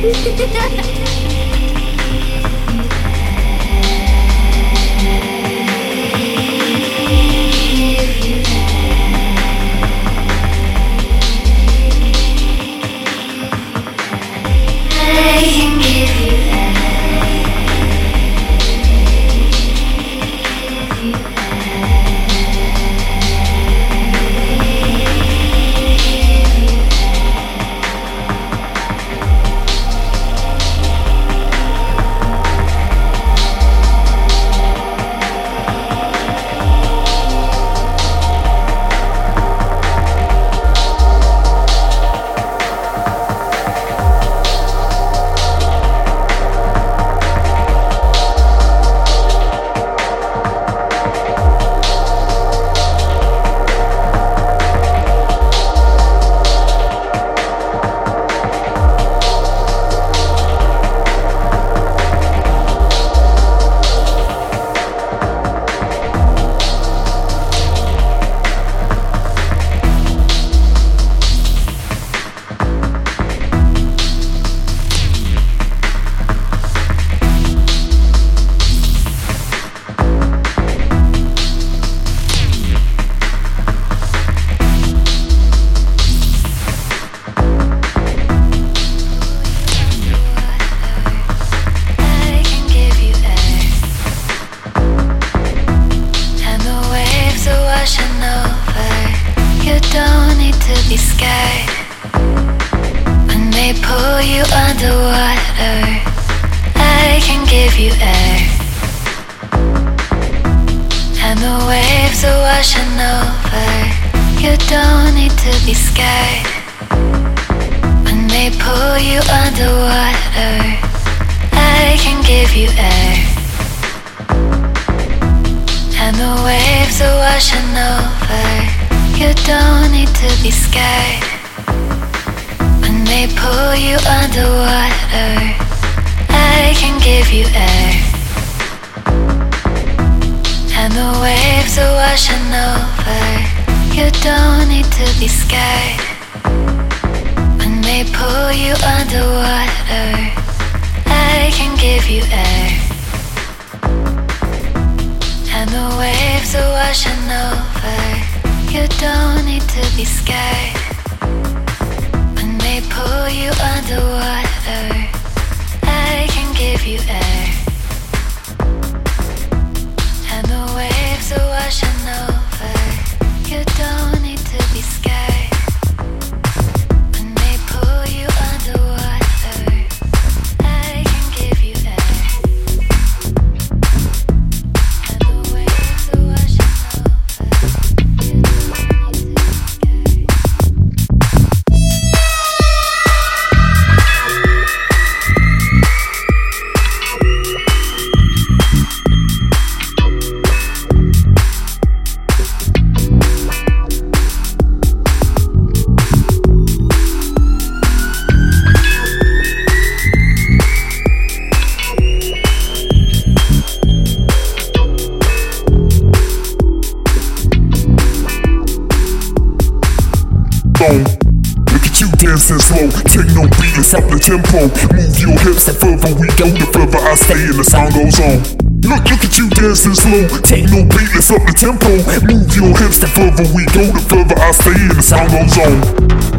Ha ha ha ha! you underwater. I can give you air. And the waves are washing over. You don't need to be scared. When they pull you underwater, I can give you air. And the waves are washing over. Throw you underwater. I can give you air. And the waves are washing over. You don't need to be scared. When they pull you underwater, I can give you air. And the waves are washing over. You don't need to be scared pull you underwater. I can give you air. Look at you dancing slow, take no beatings up the tempo. Move your hips, the further we go, the further I stay, and the song goes on. Look, look at you dancing slow. Take no beatings up the tempo. Move your hips, the further we go, the further I stay, and the sound goes on.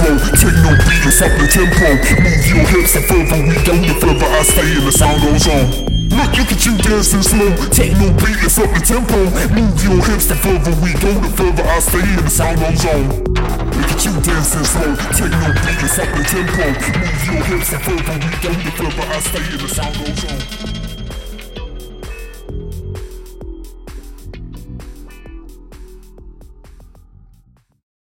Beat, let's up the tempo. Move your hips the further we go, the further I stay and the sound goes on. Look, look at you dancing slow. Take no beat, let's up the tempo. Move your hips the further we go, the further I stay and the sound goes on. Look at you dancing slow. Take no beat, let's up the tempo. Move your hips the further we go, the further I stay and the sound goes on.